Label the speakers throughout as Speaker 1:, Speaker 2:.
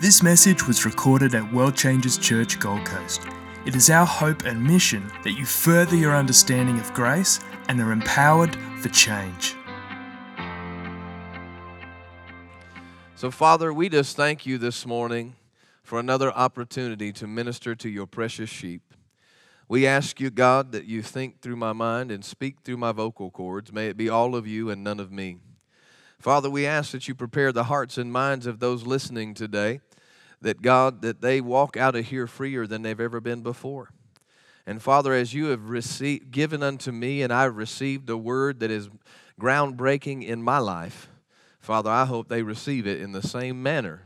Speaker 1: This message was recorded at World Changers Church Gold Coast. It is our hope and mission that you further your understanding of grace and are empowered for change.
Speaker 2: So, Father, we just thank you this morning for another opportunity to minister to your precious sheep. We ask you, God, that you think through my mind and speak through my vocal cords. May it be all of you and none of me. Father, we ask that you prepare the hearts and minds of those listening today, that God, that they walk out of here freer than they've ever been before. And Father, as you have received, given unto me, and I've received a word that is groundbreaking in my life, Father, I hope they receive it in the same manner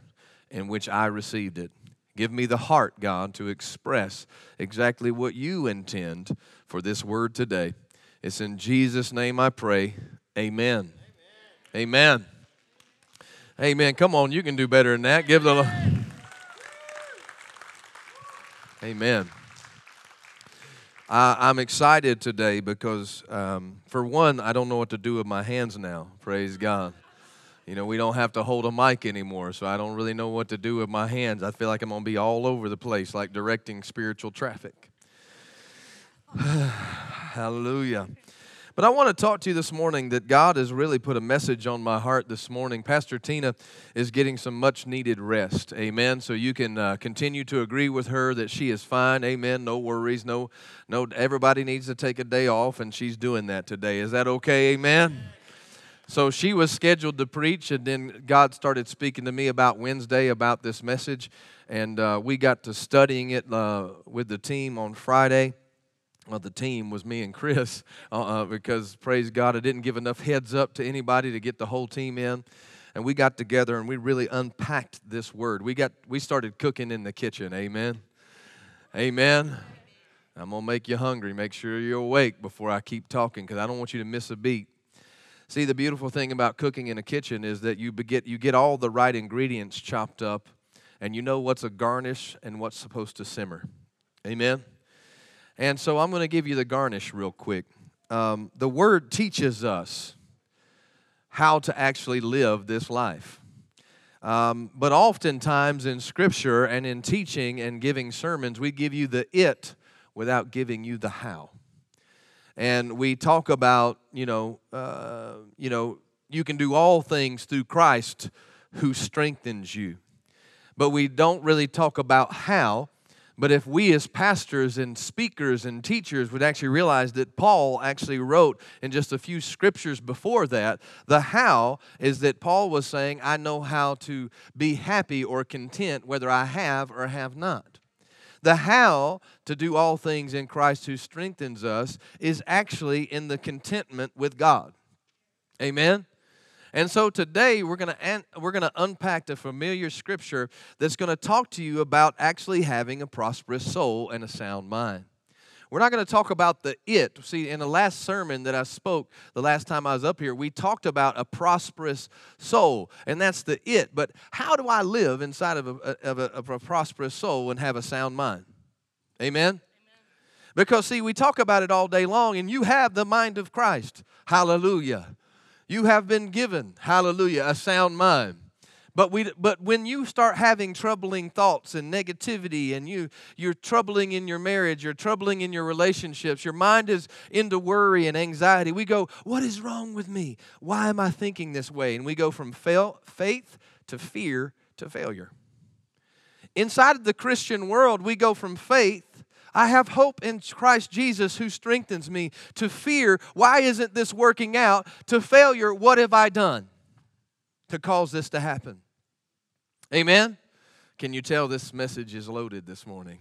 Speaker 2: in which I received it. Give me the heart, God, to express exactly what you intend for this word today. It's in Jesus' name I pray. Amen. Amen. Amen. Amen. Come on, you can do better than that. Give the Amen. I, I'm excited today because, um, for one, I don't know what to do with my hands now. Praise God. You know, we don't have to hold a mic anymore, so I don't really know what to do with my hands. I feel like I'm going to be all over the place, like directing spiritual traffic. Hallelujah. But I want to talk to you this morning that God has really put a message on my heart this morning. Pastor Tina is getting some much needed rest. Amen. So you can uh, continue to agree with her that she is fine. Amen. No worries. No, no. Everybody needs to take a day off, and she's doing that today. Is that okay? Amen. So she was scheduled to preach, and then God started speaking to me about Wednesday about this message, and uh, we got to studying it uh, with the team on Friday well, the team was me and Chris uh, uh, because, praise God, I didn't give enough heads up to anybody to get the whole team in. And we got together and we really unpacked this word. We, got, we started cooking in the kitchen. Amen. Amen. I'm going to make you hungry. Make sure you're awake before I keep talking because I don't want you to miss a beat. See, the beautiful thing about cooking in a kitchen is that you get, you get all the right ingredients chopped up and you know what's a garnish and what's supposed to simmer. Amen. And so I'm going to give you the garnish real quick. Um, the word teaches us how to actually live this life. Um, but oftentimes in scripture and in teaching and giving sermons, we give you the it without giving you the how. And we talk about, you know, uh, you know, you can do all things through Christ who strengthens you. But we don't really talk about how but if we, as pastors and speakers and teachers, would actually realize that Paul actually wrote in just a few scriptures before that, the how is that Paul was saying, I know how to be happy or content whether I have or have not. The how to do all things in Christ who strengthens us is actually in the contentment with God. Amen? And so today we're going to we're going to unpack the familiar scripture that's going to talk to you about actually having a prosperous soul and a sound mind. We're not going to talk about the it. See, in the last sermon that I spoke the last time I was up here, we talked about a prosperous soul, and that's the it. But how do I live inside of a, of a, of a prosperous soul and have a sound mind? Amen? Because, see, we talk about it all day long, and you have the mind of Christ. Hallelujah. You have been given, hallelujah, a sound mind. But we but when you start having troubling thoughts and negativity and you you're troubling in your marriage, you're troubling in your relationships, your mind is into worry and anxiety. We go, "What is wrong with me? Why am I thinking this way?" And we go from fail, faith to fear to failure. Inside of the Christian world, we go from faith I have hope in Christ Jesus who strengthens me. To fear, why isn't this working out? To failure, what have I done to cause this to happen? Amen? Can you tell this message is loaded this morning?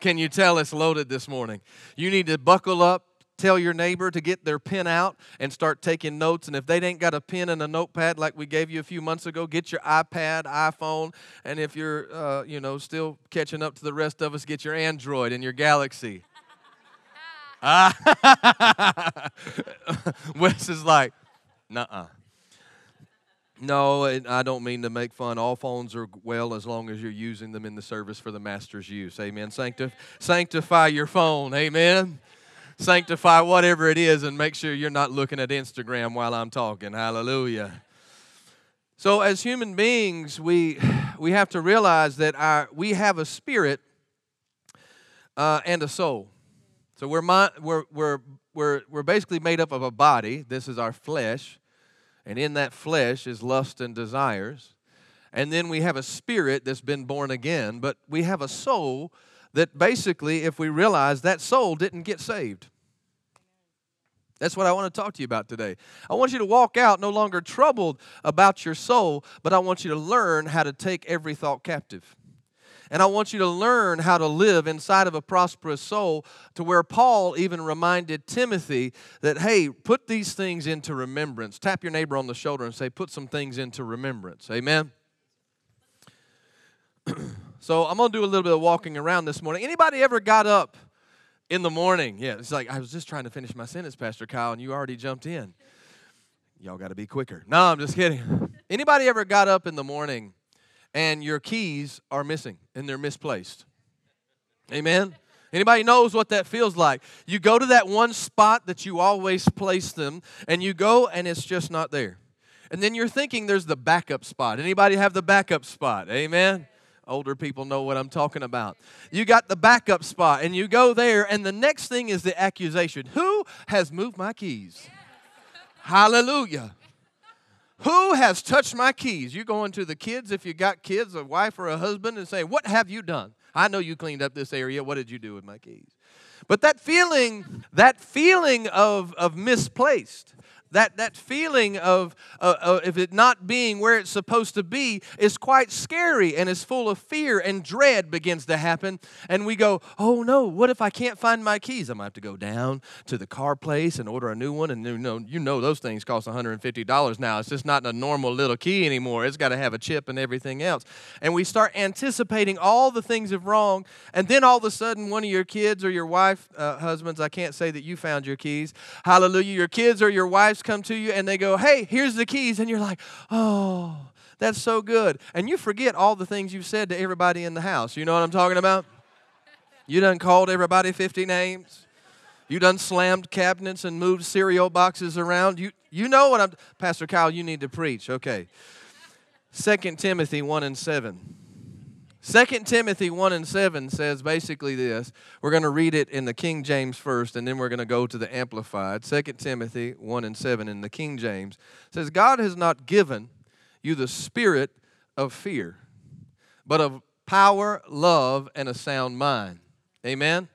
Speaker 2: Can you tell it's loaded this morning? You need to buckle up, tell your neighbor to get their pen out and start taking notes. And if they ain't got a pen and a notepad like we gave you a few months ago, get your iPad, iPhone, and if you're, uh, you know, still catching up to the rest of us, get your Android and your Galaxy. Wes is like, nuh-uh. No, I don't mean to make fun. All phones are well as long as you're using them in the service for the master's use. Amen. Sanctif- sanctify your phone. Amen sanctify whatever it is and make sure you're not looking at Instagram while I'm talking. Hallelujah. So, as human beings, we, we have to realize that our, we have a spirit uh, and a soul. So, we're, we're, we're, we're, we're basically made up of a body. This is our flesh. And in that flesh is lust and desires. And then we have a spirit that's been born again, but we have a soul that basically, if we realize that soul didn't get saved. That's what I want to talk to you about today. I want you to walk out no longer troubled about your soul, but I want you to learn how to take every thought captive. And I want you to learn how to live inside of a prosperous soul to where Paul even reminded Timothy that, hey, put these things into remembrance. Tap your neighbor on the shoulder and say, put some things into remembrance. Amen. so I'm to do a little bit of walking around this morning. Anybody ever got up in the morning? Yeah, it's like I was just trying to finish my sentence, Pastor Kyle, and you already jumped in. Y'all got to be quicker. No, I'm just kidding. Anybody ever got up in the morning and your keys are missing and they're misplaced. Amen. Anybody knows what that feels like? You go to that one spot that you always place them and you go and it's just not there. And then you're thinking there's the backup spot. Anybody have the backup spot? Amen. Older people know what I'm talking about. You got the backup spot and you go there and the next thing is the accusation. Who has moved my keys? Hallelujah. Who has touched my keys? You going to the kids if you got kids, a wife or a husband, and say, What have you done? I know you cleaned up this area. What did you do with my keys? But that feeling, that feeling of, of misplaced, that, that feeling of, uh, uh, of it not being where it's supposed to be is quite scary and is full of fear and dread begins to happen. And we go, oh no, what if I can't find my keys? Going to have to go down to the car place and order a new one. And you know, you know those things cost $150 now. It's just not a normal little key anymore. It's got to have a chip and everything else. And we start anticipating all the things of wrong. And then all of a sudden, one of your kids or your wife, uh, husbands, I can't say that you found your keys. Hallelujah. Your kids or your wife come to you and they go, hey, here's the keys. And you're like, oh, that's so good. And you forget all the things you've said to everybody in the house. You know what I'm talking about? You done called everybody 50 names. You done slammed cabinets and moved cereal boxes around. You, you know what I'm, Pastor Kyle, you need to preach. Okay. 2 Timothy 1 and 7. 2 Timothy 1 and 7 says basically this. We're going to read it in the King James first, and then we're going to go to the Amplified. 2 Timothy 1 and 7 in the King James says, God has not given you the spirit of fear, but of power, love, and a sound mind. Amen?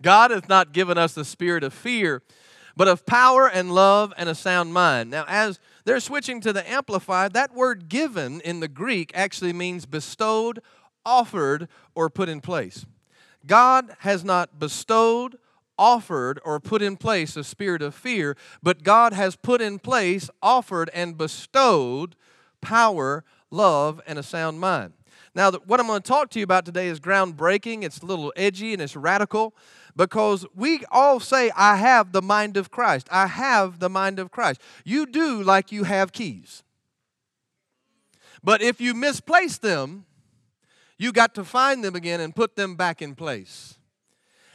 Speaker 2: God has not given us the spirit of fear, but of power and love and a sound mind. Now, as they're switching to the Amplified, that word given in the Greek actually means bestowed offered, or put in place. God has not bestowed, offered, or put in place a spirit of fear, but God has put in place, offered, and bestowed power, love, and a sound mind. Now, what I'm going to talk to you about today is groundbreaking. It's a little edgy and it's radical because we all say, I have the mind of Christ. I have the mind of Christ. You do like you have keys. But if you misplace them, you got to find them again and put them back in place.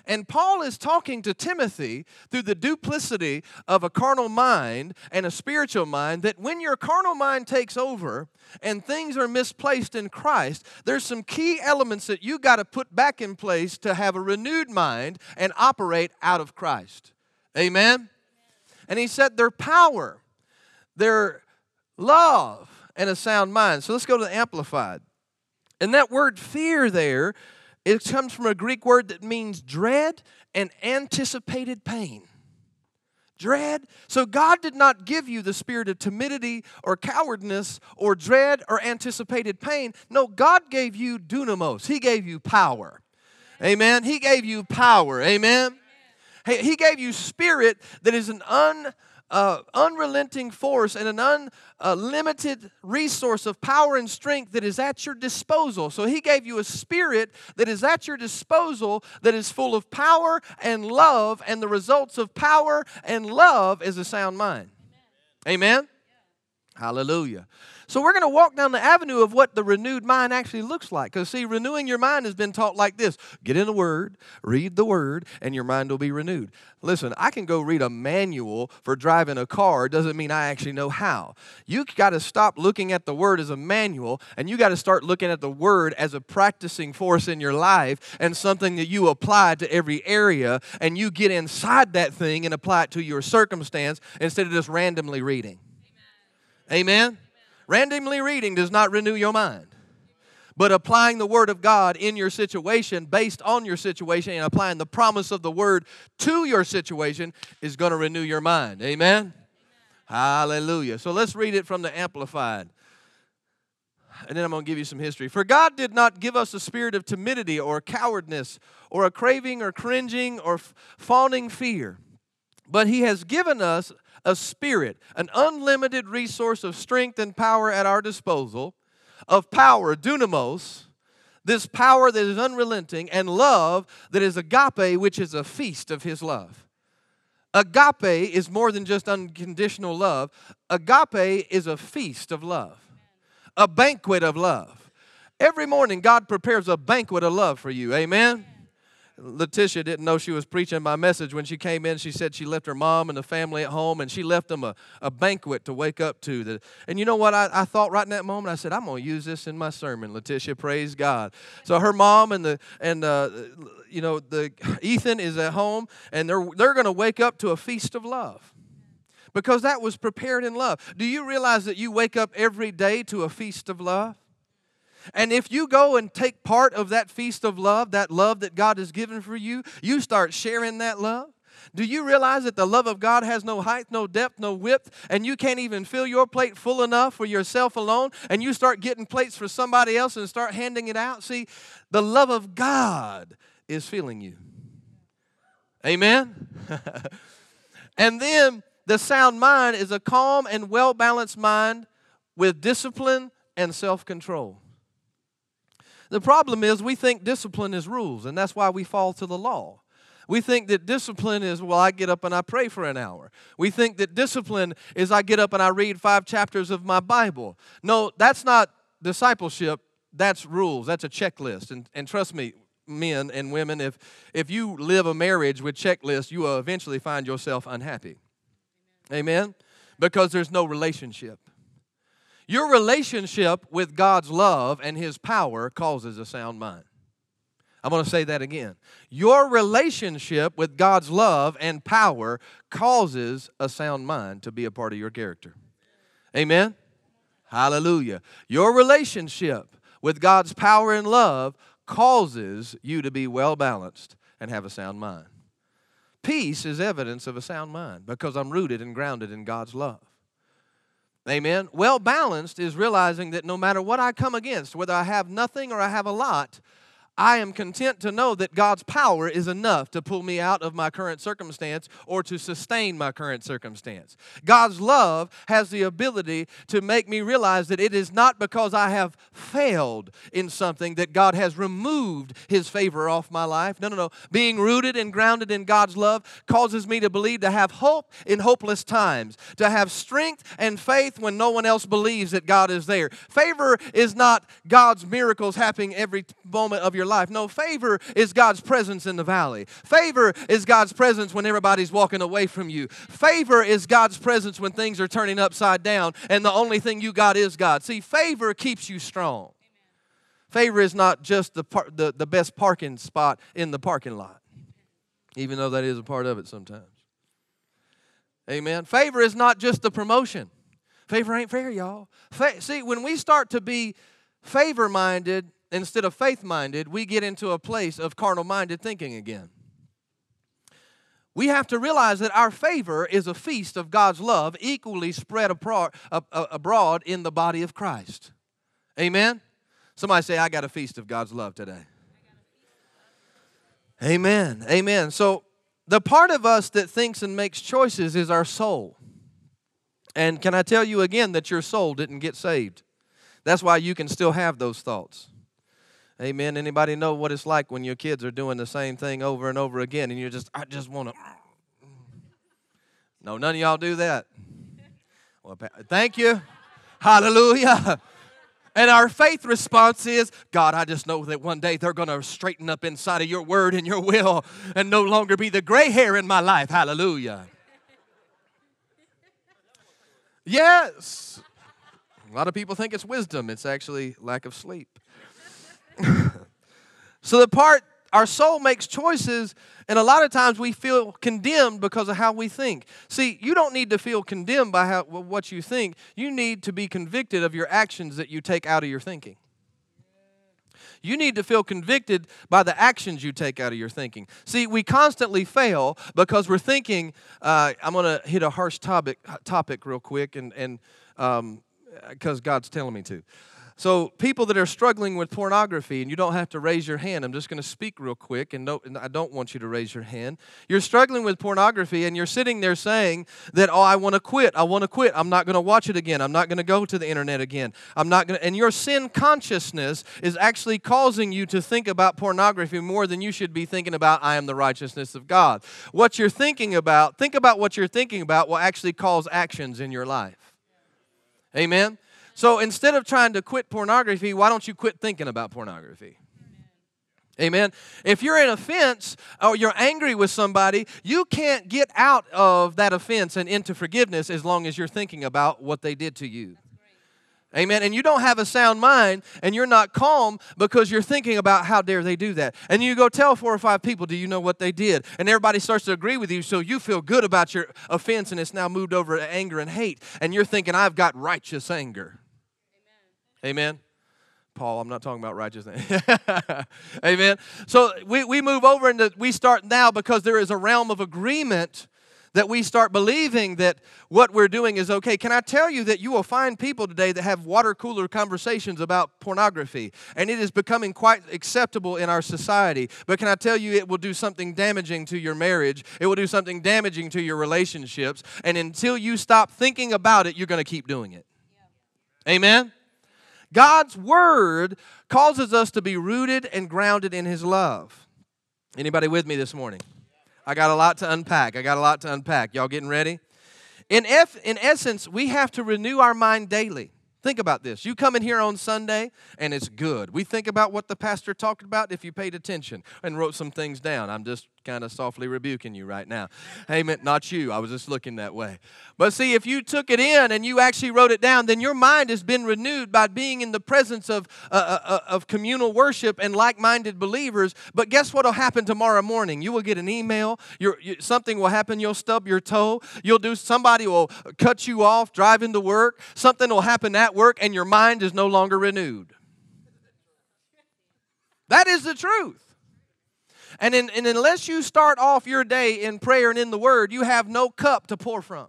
Speaker 2: And Paul is talking to Timothy through the duplicity of a carnal mind and a spiritual mind that when your carnal mind takes over and things are misplaced in Christ, there's some key elements that you got to put back in place to have a renewed mind and operate out of Christ. Amen? And he said their power, their love, and a sound mind. So let's go to the Amplified. And that word fear there, it comes from a Greek word that means dread and anticipated pain. Dread. So God did not give you the spirit of timidity or cowardness or dread or anticipated pain. No, God gave you dunamis. He gave you power. Amen. He gave you power. Amen. He gave you spirit that is an un uh, unrelenting force and an unlimited resource of power and strength that is at your disposal. So He gave you a spirit that is at your disposal that is full of power and love, and the results of power and love is a sound mind. Amen? Amen? Hallelujah. So we're going to walk down the avenue of what the renewed mind actually looks like. Because, see, renewing your mind has been taught like this get in the Word, read the Word, and your mind will be renewed. Listen, I can go read a manual for driving a car, doesn't mean I actually know how. You got to stop looking at the Word as a manual, and you got to start looking at the Word as a practicing force in your life and something that you apply to every area, and you get inside that thing and apply it to your circumstance instead of just randomly reading. Amen? Randomly reading does not renew your mind. But applying the Word of God in your situation, based on your situation, and applying the promise of the Word to your situation is going to renew your mind. Amen? Hallelujah. So let's read it from the Amplified. And then I'm going to give you some history. For God did not give us a spirit of timidity or cowardness or a craving or cringing or fawning fear, but He has given us a spirit, an unlimited resource of strength and power at our disposal, of power, dunamis, this power that is unrelenting, and love that is agape, which is a feast of his love. Agape is more than just unconditional love. Agape is a feast of love, a banquet of love. Every morning, God prepares a banquet of love for you. Amen. Letitia didn't know she was preaching my message when she came in. She said she left her mom and the family at home and she left them a, a banquet to wake up to. And you know what I, I thought right in that moment? I said, I'm going to use this in my sermon, Letitia. Praise God. So her mom and the, and uh, you know, the Ethan is at home and they're, they're going to wake up to a feast of love because that was prepared in love. Do you realize that you wake up every day to a feast of love? And if you go and take part of that feast of love, that love that God has given for you, you start sharing that love. Do you realize that the love of God has no height, no depth, no width, and you can't even fill your plate full enough for yourself alone, and you start getting plates for somebody else and start handing it out? See, the love of God is filling you. Amen? and then the sound mind is a calm and well balanced mind with discipline and self control. The problem is we think discipline is rules, and that's why we fall to the law. We think that discipline is, well, I get up and I pray for an hour. We think that discipline is I get up and I read five chapters of my Bible. No, that's not discipleship. That's rules. That's a checklist. And, and trust me, men and women, if, if you live a marriage with checklists, you will eventually find yourself unhappy. Amen? Because there's no relationship. Your relationship with God's love and His power causes a sound mind. I'm going to say that again. Your relationship with God's love and power causes a sound mind to be a part of your character. Amen? Hallelujah. Your relationship with God's power and love causes you to be well balanced and have a sound mind. Peace is evidence of a sound mind because I'm rooted and grounded in God's love. Amen. Well balanced is realizing that no matter what I come against, whether I have nothing or I have a lot, I am content to know that God's power is enough to pull me out of my current circumstance or to sustain my current circumstance. God's love has the ability to make me realize that it is not because I have failed in something that God has removed his favor off my life. No, no, no. Being rooted and grounded in God's love causes me to believe to have hope in hopeless times, to have strength and faith when no one else believes that God is there. Favor is not God's miracles happening every moment of your life. No, favor is God's presence in the valley. Favor is God's presence when everybody's walking away from you. Favor is God's presence when things are turning upside down and the only thing you got is God. See, favor keeps you strong. Favor is not just the, par- the, the best parking spot in the parking lot, even though that is a part of it sometimes. Amen. Favor is not just the promotion. Favor ain't fair, y'all. Fa- see, when we start to be favor minded, instead of faith minded, we get into a place of carnal minded thinking again. We have to realize that our favor is a feast of God's love equally spread abroad in the body of Christ. Amen? Somebody say, I got a feast of God's love today. Amen. Amen. So, the part of us that thinks and makes choices is our soul. And can I tell you again that your soul didn't get saved? That's why you can still have those thoughts. Amen. Anybody know what it's like when your kids are doing the same thing over and over again and you're just, I just want to. No, none of y'all do that. Well, thank you. Hallelujah. And our faith response is God, I just know that one day they're going to straighten up inside of your word and your will and no longer be the gray hair in my life. Hallelujah. Yes. A lot of people think it's wisdom, it's actually lack of sleep. so, the part our soul makes choices, and a lot of times we feel condemned because of how we think. See, you don't need to feel condemned by how, what you think, you need to be convicted of your actions that you take out of your thinking. You need to feel convicted by the actions you take out of your thinking. See, we constantly fail because we're thinking. Uh, I'm going to hit a harsh topic topic real quick, and and because um, God's telling me to. So, people that are struggling with pornography, and you don't have to raise your hand, I'm just going to speak real quick, and, and, I don't want you to raise your hand. You're struggling with pornography, and you're sitting there saying that, oh, I want to quit. I want to quit. I'm not going to watch it again. I'm not going to go to the internet again. I'm not going to. And your sin consciousness is actually causing you to think about pornography more than you should be thinking about, I am the righteousness of God. What you're thinking about, think about what you're thinking about will actually cause actions in your life. Amen? So instead of trying to quit pornography, why don't you quit thinking about pornography? Amen. If you're in offense or you're angry with somebody, you can't get out of that offense and into forgiveness as long as you're thinking about what they did to you. Amen. And you don't have a sound mind and you're not calm because you're thinking about how dare they do that. And you go tell four or five people, do you know what they did? And everybody starts to agree with you, so you feel good about your offense and it's now moved over to anger and hate. And you're thinking, I've got righteous anger. Amen. Paul, I'm not talking about righteousness. Amen. So we, we move over and we start now because there is a realm of agreement that we start believing that what we're doing is okay. Can I tell you that you will find people today that have water cooler conversations about pornography, and it is becoming quite acceptable in our society. But can I tell you, it will do something damaging to your marriage, it will do something damaging to your relationships, and until you stop thinking about it, you're going to keep doing it. Yeah. Amen? God's word causes us to be rooted and grounded in his love. Anybody with me this morning? I got a lot to unpack. I got a lot to unpack. Y'all getting ready? In, F, in essence, we have to renew our mind daily. Think about this. You come in here on Sunday and it's good. We think about what the pastor talked about if you paid attention and wrote some things down. I'm just kind of softly rebuking you right now. Amen. Not you. I was just looking that way. But see, if you took it in and you actually wrote it down, then your mind has been renewed by being in the presence of, uh, uh, uh of communal worship and like minded believers. But guess what will happen tomorrow morning? You will get an email. You, something will happen. You'll stub your toe. You'll do, somebody will cut you off driving to work. Something will happen at work and your mind is no longer renewed. That is the truth. And, in, and unless you start off your day in prayer and in the Word, you have no cup to pour from.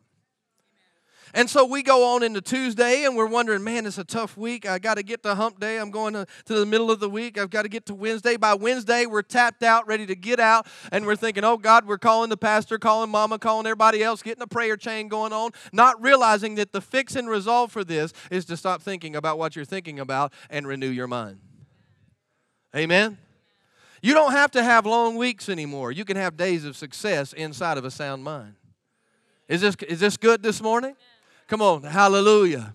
Speaker 2: And so we go on into Tuesday and we're wondering, man, it's a tough week. I got to get to hump day. I'm going to, to the middle of the week. I've got to get to Wednesday. By Wednesday, we're tapped out, ready to get out. And we're thinking, oh, God, we're calling the pastor, calling mama, calling everybody else, getting a prayer chain going on, not realizing that the fix and resolve for this is to stop thinking about what you're thinking about and renew your mind. Amen? You don't have to have long weeks anymore. You can have days of success inside of a sound mind. Is this, is this good this morning? Come on, hallelujah.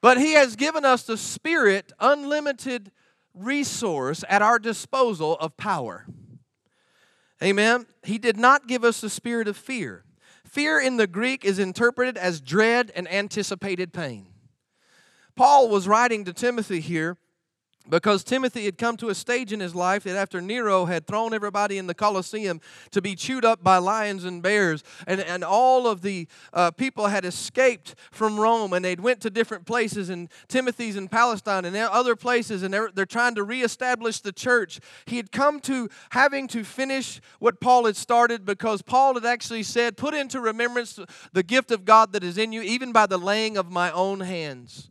Speaker 2: But He has given us the Spirit, unlimited resource at our disposal of power. Amen. He did not give us the spirit of fear. Fear in the Greek is interpreted as dread and anticipated pain. Paul was writing to Timothy here because Timothy had come to a stage in his life that after Nero had thrown everybody in the Colosseum to be chewed up by lions and bears, and, and all of the uh, people had escaped from Rome and they'd went to different places, and Timothy's in Palestine and other places, and they're, they're trying to reestablish the church. He had come to having to finish what Paul had started because Paul had actually said, Put into remembrance the gift of God that is in you, even by the laying of my own hands.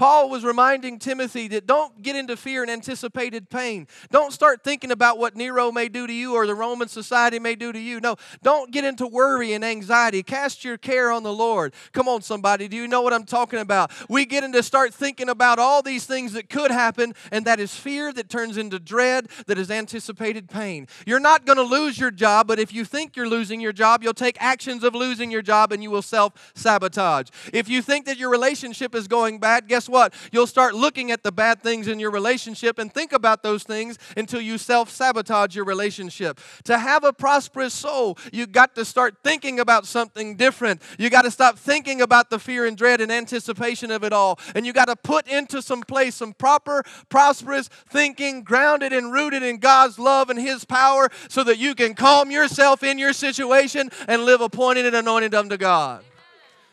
Speaker 2: Paul was reminding Timothy that don't get into fear and anticipated pain. Don't start thinking about what Nero may do to you or the Roman society may do to you. No, don't get into worry and anxiety. Cast your care on the Lord. Come on, somebody. Do you know what I'm talking about? We get into start thinking about all these things that could happen, and that is fear that turns into dread, that is anticipated pain. You're not going to lose your job, but if you think you're losing your job, you'll take actions of losing your job and you will self sabotage. If you think that your relationship is going bad, guess what? You'll start looking at the bad things in your relationship and think about those things until you self sabotage your relationship. To have a prosperous soul, you got to start thinking about something different. You got to stop thinking about the fear and dread and anticipation of it all. And you got to put into some place some proper, prosperous thinking, grounded and rooted in God's love and His power, so that you can calm yourself in your situation and live appointed and anointed unto God.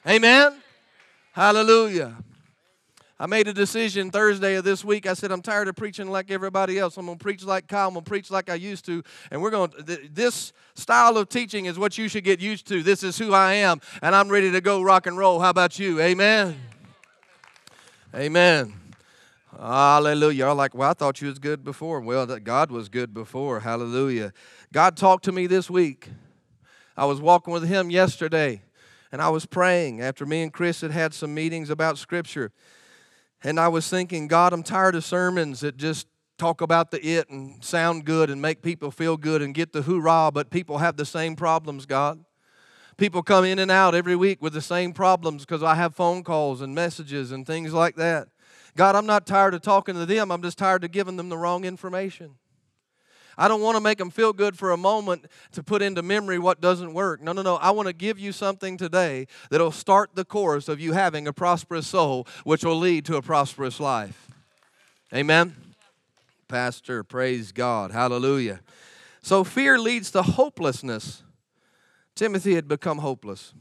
Speaker 2: Amen. Hallelujah. I made a decision Thursday of this week. I said, I'm tired of preaching like everybody else. I'm going to preach like Kyle. I'm going to preach like I used to. And we're going to, this style of teaching is what you should get used to. This is who I am. And I'm ready to go rock and roll. How about you? Amen. Amen. Hallelujah. You're like, well, I thought you was good before. Well, God was good before. Hallelujah. God talked to me this week. I was walking with Him yesterday, and I was praying after me and Chris had had some meetings about Scripture. And I was thinking, God, I'm tired of sermons that just talk about the it and sound good and make people feel good and get the hoorah, but people have the same problems, God. People come in and out every week with the same problems because I have phone calls and messages and things like that. God, I'm not tired of talking to them, I'm just tired of giving them the wrong information. I don't want to make them feel good for a moment to put into memory what doesn't work. No, no, no. I want to give you something today that'll start the course of you having a prosperous soul, which will lead to a prosperous life. Amen. Pastor, praise God. Hallelujah. So fear leads to hopelessness. Timothy had become hopeless.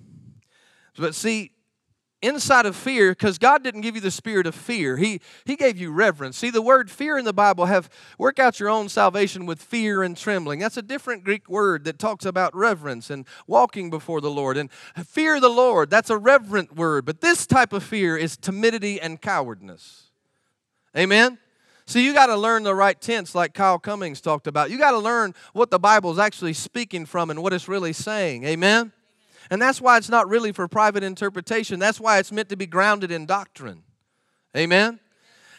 Speaker 2: But see, inside of fear because god didn't give you the spirit of fear he, he gave you reverence see the word fear in the bible have work out your own salvation with fear and trembling that's a different greek word that talks about reverence and walking before the lord and fear the lord that's a reverent word but this type of fear is timidity and cowardness amen See, you got to learn the right tense, like Kyle Cummings talked about. You got to learn what the Bible is actually speaking from and what it's really saying. Amen? And that's why it's not really for private interpretation. That's why it's meant to be grounded in doctrine. Amen?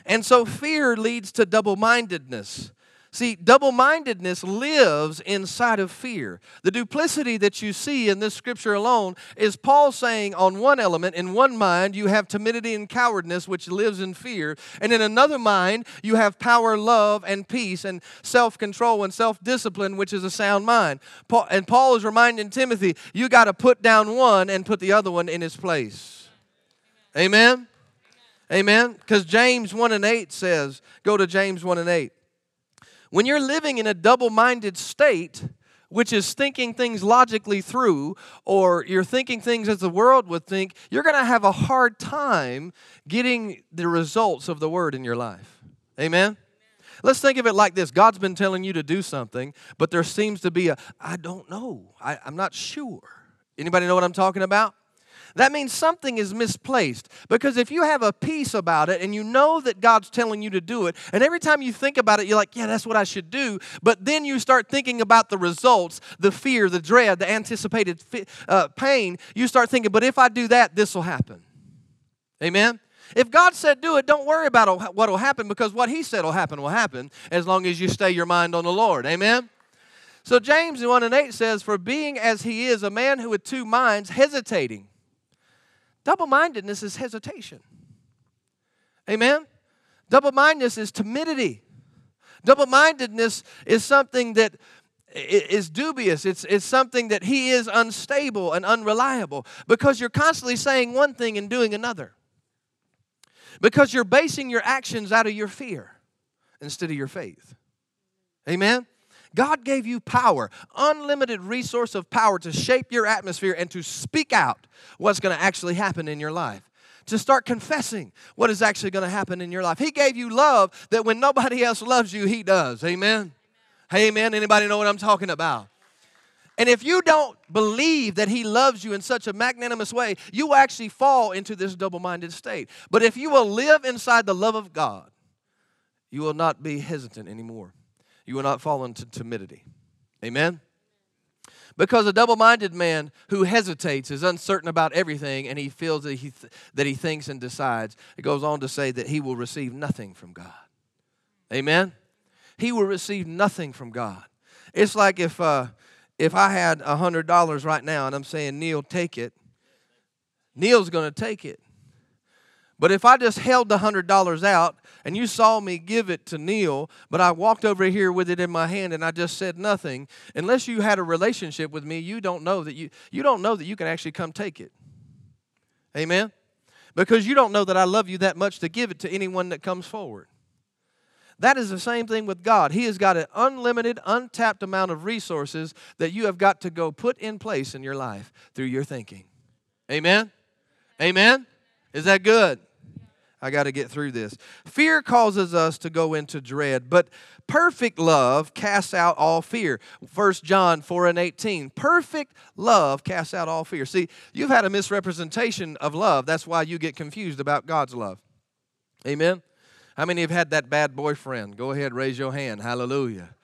Speaker 2: And so fear leads to double mindedness. See, double mindedness lives inside of fear. The duplicity that you see in this scripture alone is Paul saying, on one element, in one mind, you have timidity and cowardness, which lives in fear. And in another mind, you have power, love, and peace, and self control and self discipline, which is a sound mind. Paul, and Paul is reminding Timothy, you got to put down one and put the other one in its place. Amen? Amen? Because James 1 and 8 says, go to James 1 and 8. When you're living in a double minded state, which is thinking things logically through, or you're thinking things as the world would think, you're going to have a hard time getting the results of the word in your life. Amen? Let's think of it like this God's been telling you to do something, but there seems to be a, I don't know, I, I'm not sure. Anybody know what I'm talking about? That means something is misplaced. Because if you have a peace about it and you know that God's telling you to do it, and every time you think about it, you're like, yeah, that's what I should do. But then you start thinking about the results, the fear, the dread, the anticipated uh, pain. You start thinking, but if I do that, this will happen. Amen? If God said do it, don't worry about what will happen because what He said will happen will happen as long as you stay your mind on the Lord. Amen? So James 1 and 8 says, For being as he is, a man who with two minds, hesitating. Double mindedness is hesitation. Amen? Double mindedness is timidity. Double mindedness is something that is dubious. It's, it's something that he is unstable and unreliable because you're constantly saying one thing and doing another. Because you're basing your actions out of your fear instead of your faith. Amen? God gave you power, unlimited resource of power to shape your atmosphere and to speak out what's going to actually happen in your life. To start confessing what is actually going to happen in your life. He gave you love that when nobody else loves you, He does. Amen. Amen. Anybody know what I'm talking about? And if you don't believe that He loves you in such a magnanimous way, you actually fall into this double minded state. But if you will live inside the love of God, you will not be hesitant anymore. You will not fall into timidity. Amen? Because a double minded man who hesitates is uncertain about everything and he feels that he, th- that he thinks and decides. It goes on to say that he will receive nothing from God. Amen? He will receive nothing from God. It's like if, uh, if I had a $100 right now and I'm saying, Neil, take it, Neil's going to take it. But if I just held the $100 out and you saw me give it to Neil, but I walked over here with it in my hand and I just said nothing, unless you had a relationship with me, you don't know that you you don't know that you can actually come take it. Amen. Because you don't know that I love you that much to give it to anyone that comes forward. That is the same thing with God. He has got an unlimited, untapped amount of resources that you have got to go put in place in your life through your thinking. Amen? Amen? Is that good? I got to get through this. Fear causes us to go into dread, but perfect love casts out all fear. 1 John 4 and 18. Perfect love casts out all fear. See, you've had a misrepresentation of love. That's why you get confused about God's love. Amen? How many have had that bad boyfriend? Go ahead, raise your hand. Hallelujah.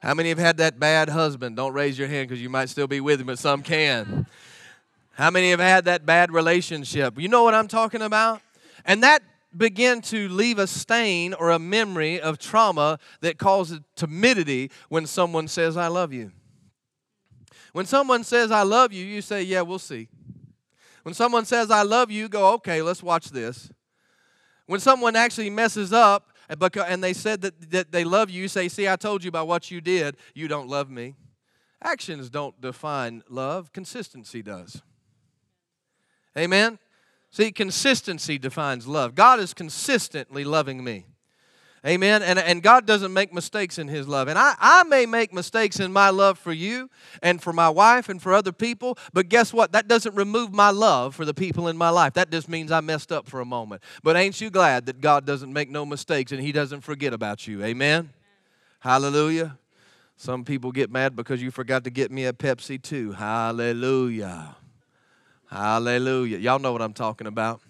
Speaker 2: How many have had that bad husband? Don't raise your hand because you might still be with him, but some can. How many have had that bad relationship? You know what I'm talking about? And that begin to leave a stain or a memory of trauma that causes timidity when someone says, I love you. When someone says, I love you, you say, Yeah, we'll see. When someone says, I love you, go, Okay, let's watch this. When someone actually messes up eh, and they said that, that they love you, you say, See, I told you about what you did, you don't love me. Actions don't define love, consistency does. Amen? See, consistency defines love. God is consistently loving me. Amen. And, and God doesn't make mistakes in His love. And I, I may make mistakes in my love for you and for my wife and for other people, but guess what? That doesn't remove my love for the people in my life. That just means I messed up for a moment. But ain't you glad that God doesn't make no mistakes and He doesn't forget about you? Amen. Hallelujah. Some people get mad because you forgot to get me a Pepsi too. Hallelujah. Hallelujah. Y'all know what I'm talking about.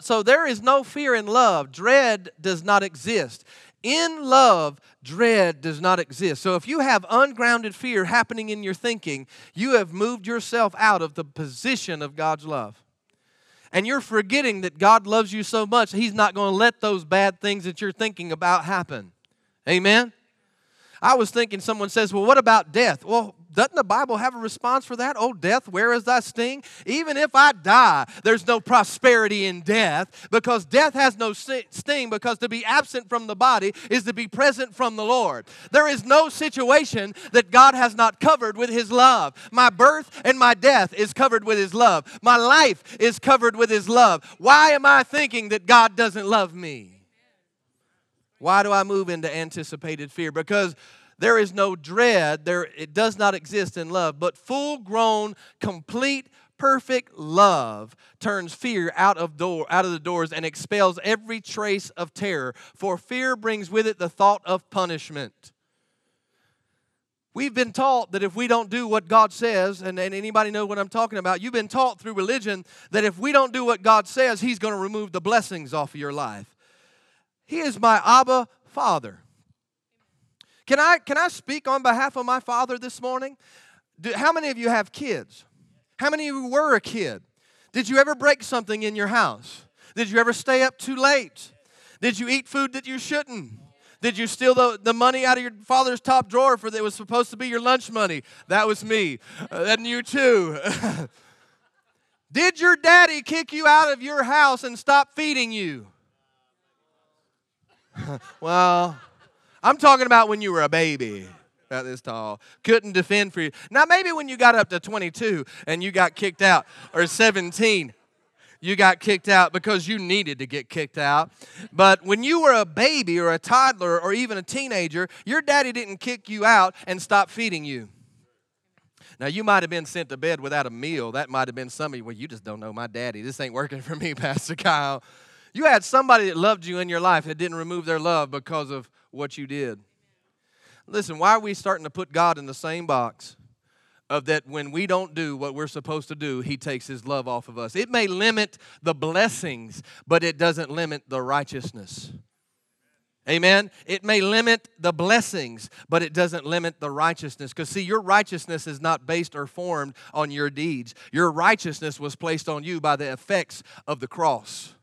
Speaker 2: So there is no fear in love. Dread does not exist. In love, dread does not exist. So if you have ungrounded fear happening in your thinking, you have moved yourself out of the position of God's love. And you're forgetting that God loves you so much, He's not going to let those bad things that you're thinking about happen. Amen? I was thinking, someone says, well, what about death? Well, doesn't the Bible have a response for that? Oh, death, where is thy sting? Even if I die, there's no prosperity in death because death has no sting because to be absent from the body is to be present from the Lord. There is no situation that God has not covered with his love. My birth and my death is covered with his love. My life is covered with his love. Why am I thinking that God doesn't love me? Why do I move into anticipated fear? Because there is no dread, there it does not exist in love, but full grown, complete, perfect love turns fear out of door out of the doors and expels every trace of terror. For fear brings with it the thought of punishment. We've been taught that if we don't do what God says, and, and anybody know what I'm talking about, you've been taught through religion that if we don't do what God says, He's going to remove the blessings off of your life. He is my Abba Father. Can I, can I speak on behalf of my father this morning? Do, how many of you have kids? How many of you were a kid? Did you ever break something in your house? Did you ever stay up too late? Did you eat food that you shouldn't? Did you steal the, the money out of your father's top drawer for that was supposed to be your lunch money? That was me. Uh, and you too. Did your daddy kick you out of your house and stop feeding you? well, I'm talking about when you were a baby, about this tall, couldn't defend for you. Now, maybe when you got up to 22 and you got kicked out, or 17, you got kicked out because you needed to get kicked out. But when you were a baby or a toddler or even a teenager, your daddy didn't kick you out and stop feeding you. Now, you might have been sent to bed without a meal. That might have been some of you. Well, you just don't know my daddy. This ain't working for me, Pastor Kyle. You had somebody that loved you in your life that didn't remove their love because of what you did. Listen, why are we starting to put God in the same box of that when we don't do what we're supposed to do, He takes His love off of us. It may limit the blessings, but it doesn't limit the righteousness. Amen. It may limit the blessings, but it doesn't limit the righteousness. Because, see, your righteousness is not based or formed on your deeds. Your righteousness was placed on you by the effects of the cross.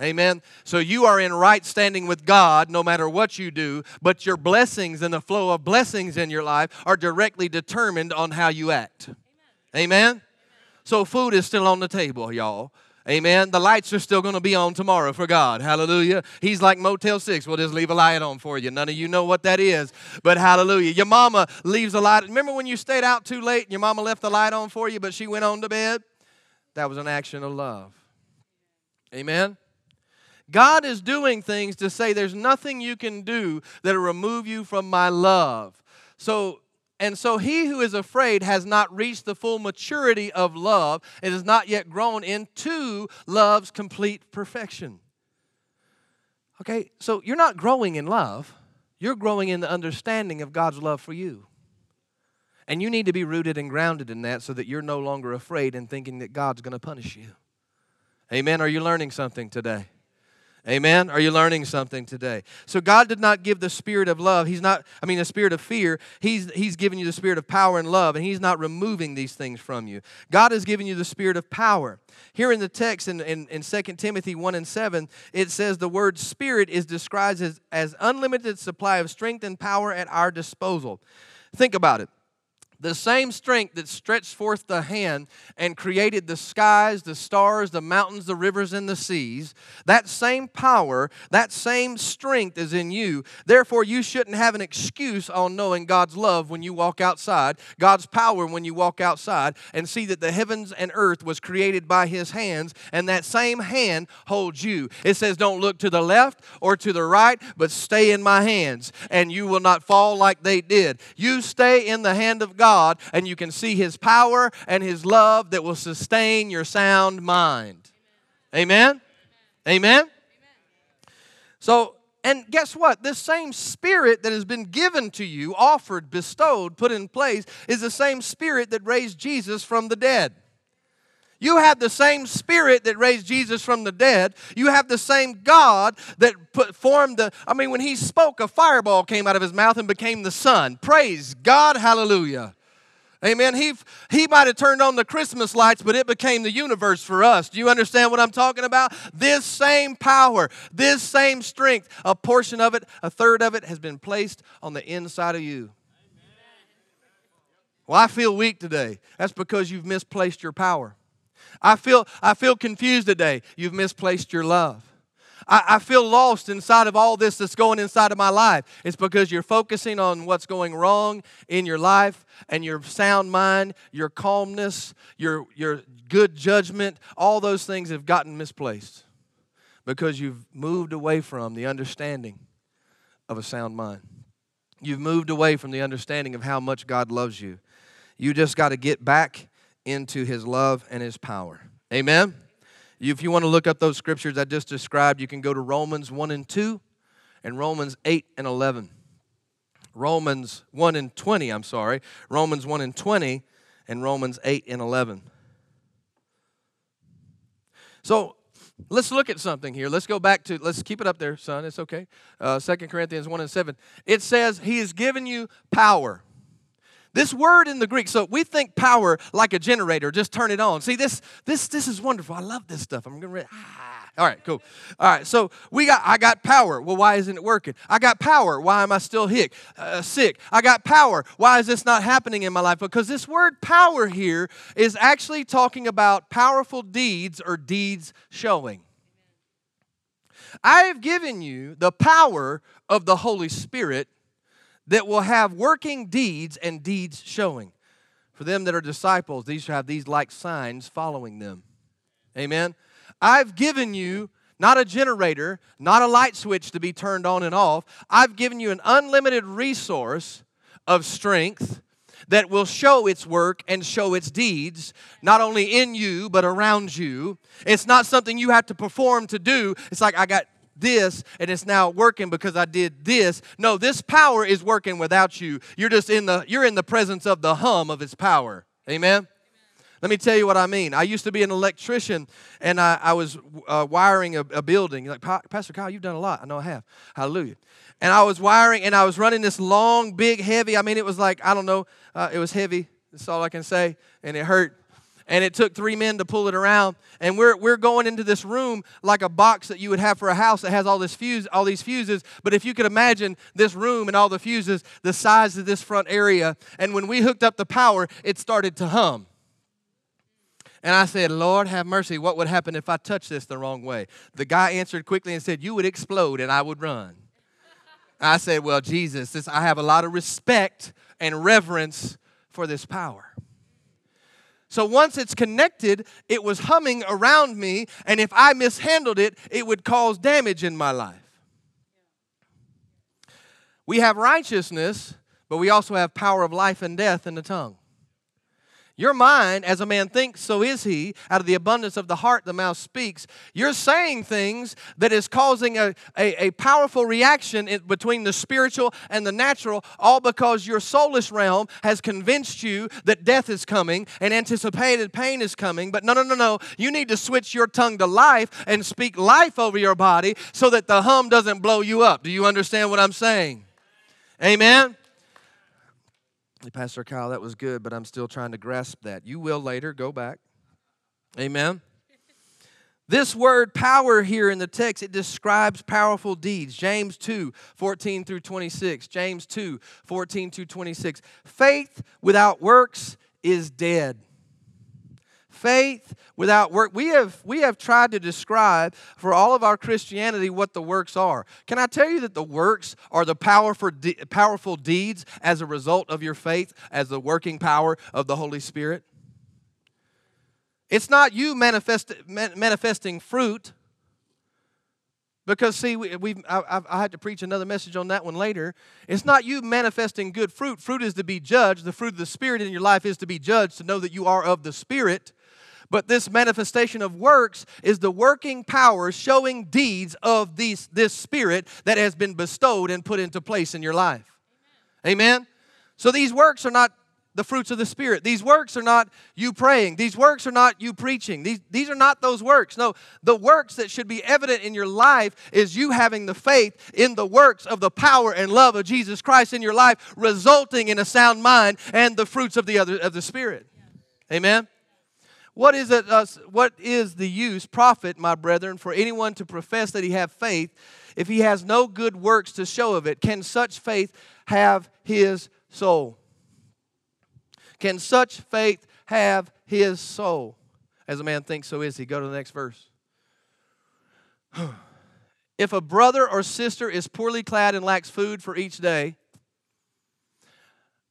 Speaker 2: Amen. So you are in right standing with God no matter what you do, but your blessings and the flow of blessings in your life are directly determined on how you act. Amen. Amen? So food is still on the table, y'all. Amen. The lights are still going to be on tomorrow for God. Hallelujah. He's like Motel 6. We'll just leave a light on for you. None of you know what that is, but hallelujah. Your mama leaves a light. Remember when you stayed out too late and your mama left the light on for you, but she went on to bed? That was an action of love. Amen. God is doing things to say there's nothing you can do that'll remove you from my love. So and so he who is afraid has not reached the full maturity of love and has not yet grown into love's complete perfection. Okay, so you're not growing in love, you're growing in the understanding of God's love for you. And you need to be rooted and grounded in that so that you're no longer afraid and thinking that God's going to punish you. Amen. Are you learning something today? Amen. Are you learning something today? So God did not give the spirit of love. He's not, I mean, the spirit of fear. He's, he's given you the spirit of power and love, and He's not removing these things from you. God has given you the spirit of power. Here in the text in, in, in 2 Timothy 1 and 7, it says the word spirit is described as, as unlimited supply of strength and power at our disposal. Think about it. The same strength that stretched forth the hand and created the skies, the stars, the mountains, the rivers, and the seas, that same power, that same strength is in you. Therefore, you shouldn't have an excuse on knowing God's love when you walk outside, God's power when you walk outside, and see that the heavens and earth was created by His hands, and that same hand holds you. It says, Don't look to the left or to the right, but stay in my hands, and you will not fall like they did. You stay in the hand of God God, and you can see His power and His love that will sustain your sound mind. Amen? Amen? So, and guess what? This same spirit that has been given to you, offered, bestowed, put in place, is the same spirit that raised Jesus from the dead. You have the same spirit that raised Jesus from the dead. You have the same God that put, formed the. I mean, when he spoke, a fireball came out of his mouth and became the sun. Praise God. Hallelujah. Amen. He, he might have turned on the Christmas lights, but it became the universe for us. Do you understand what I'm talking about? This same power, this same strength, a portion of it, a third of it, has been placed on the inside of you. Well, I feel weak today. That's because you've misplaced your power. I feel, I feel confused today. You've misplaced your love. I, I feel lost inside of all this that's going inside of my life. It's because you're focusing on what's going wrong in your life and your sound mind, your calmness, your, your good judgment, all those things have gotten misplaced because you've moved away from the understanding of a sound mind. You've moved away from the understanding of how much God loves you. You just got to get back into His love and His power. Amen? If you want to look up those scriptures I just described, you can go to Romans 1 and 2 and Romans 8 and 11. Romans 1 and 20, I'm sorry. Romans 1 and 20 and Romans 8 and 11. So let's look at something here. Let's go back to, let's keep it up there, son. It's okay. Uh, 2 Corinthians 1 and 7. It says, He has given you power. This word in the Greek, so we think power like a generator, just turn it on. See, this this this is wonderful. I love this stuff. I'm gonna ah. All right, cool. All right, so we got I got power. Well, why isn't it working? I got power. Why am I still hick, uh, sick? I got power. Why is this not happening in my life? Because this word power here is actually talking about powerful deeds or deeds showing. I have given you the power of the Holy Spirit that will have working deeds and deeds showing. For them that are disciples, these shall have these like signs following them. Amen. I've given you not a generator, not a light switch to be turned on and off. I've given you an unlimited resource of strength that will show its work and show its deeds, not only in you, but around you. It's not something you have to perform to do. It's like, I got this and it's now working because I did this. No, this power is working without you. You're just in the you're in the presence of the hum of its power. Amen. Let me tell you what I mean. I used to be an electrician, and I, I was uh, wiring a, a building. You're like Pastor Kyle, you've done a lot. I know I have. Hallelujah. And I was wiring, and I was running this long, big, heavy. I mean, it was like I don't know. Uh, it was heavy. That's all I can say, and it hurt and it took three men to pull it around. And we're, we're going into this room like a box that you would have for a house that has all this fuse, all these fuses. But if you could imagine this room and all the fuses, the size of this front area, and when we hooked up the power, it started to hum. And I said, Lord, have mercy. What would happen if I touched this the wrong way? The guy answered quickly and said, You would explode and I would run. I said, Well, Jesus, this, I have a lot of respect and reverence for this power. So once it's connected, it was humming around me, and if I mishandled it, it would cause damage in my life. We have righteousness, but we also have power of life and death in the tongue. Your mind, as a man thinks, so is he. Out of the abundance of the heart, the mouth speaks. You're saying things that is causing a, a, a powerful reaction in, between the spiritual and the natural, all because your soulless realm has convinced you that death is coming and anticipated pain is coming. But no, no, no, no. You need to switch your tongue to life and speak life over your body so that the hum doesn't blow you up. Do you understand what I'm saying? Amen. Pastor Kyle, that was good, but I'm still trying to grasp that. You will later. Go back. Amen. This word power here in the text, it describes powerful deeds. James 2, 14 through 26. James 2, 14 through 26. Faith without works is dead faith without work. We have, we have tried to describe for all of our Christianity what the works are. Can I tell you that the works are the powerful, de- powerful deeds as a result of your faith, as the working power of the Holy Spirit? It's not you manifest, manifesting fruit. Because, see, we, we've, I, I had to preach another message on that one later. It's not you manifesting good fruit. Fruit is to be judged. The fruit of the Spirit in your life is to be judged, to know that you are of the Spirit. But this manifestation of works is the working power showing deeds of these, this spirit that has been bestowed and put into place in your life. Amen. Amen? So these works are not the fruits of the Spirit. These works are not you praying. These works are not you preaching. These, these are not those works. No, the works that should be evident in your life is you having the faith in the works of the power and love of Jesus Christ in your life, resulting in a sound mind and the fruits of the other of the Spirit. Amen. What is it? Uh, what is the use, profit, my brethren, for anyone to profess that he have faith, if he has no good works to show of it? Can such faith have his soul? Can such faith have his soul? As a man thinks, so is he. Go to the next verse. if a brother or sister is poorly clad and lacks food for each day,